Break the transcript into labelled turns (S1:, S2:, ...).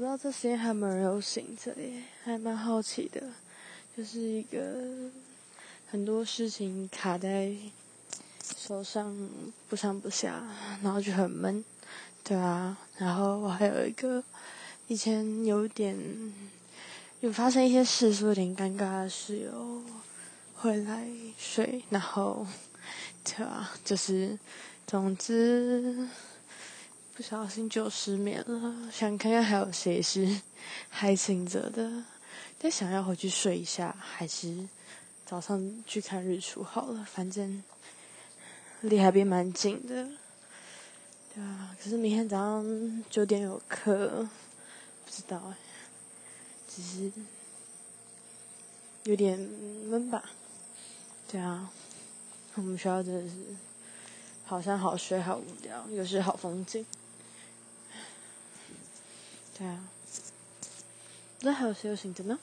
S1: 不知道这时间还有没有人有醒着耶，还蛮好奇的。就是一个很多事情卡在手上不上不下，然后就很闷，对啊。然后我还有一个以前有点有发生一些事，是有点尴尬的室友会来睡，然后对啊，就是总之。不小心就失眠了，想看看还有谁是还醒着的，但想要回去睡一下，还是早上去看日出好了。反正离海边蛮近的，对啊。可是明天早上九点有课，不知道哎，只是有点闷吧。对啊，我们学校真的是好山好水好无聊，又是好风景。对啊，那还有谁有醒着呢？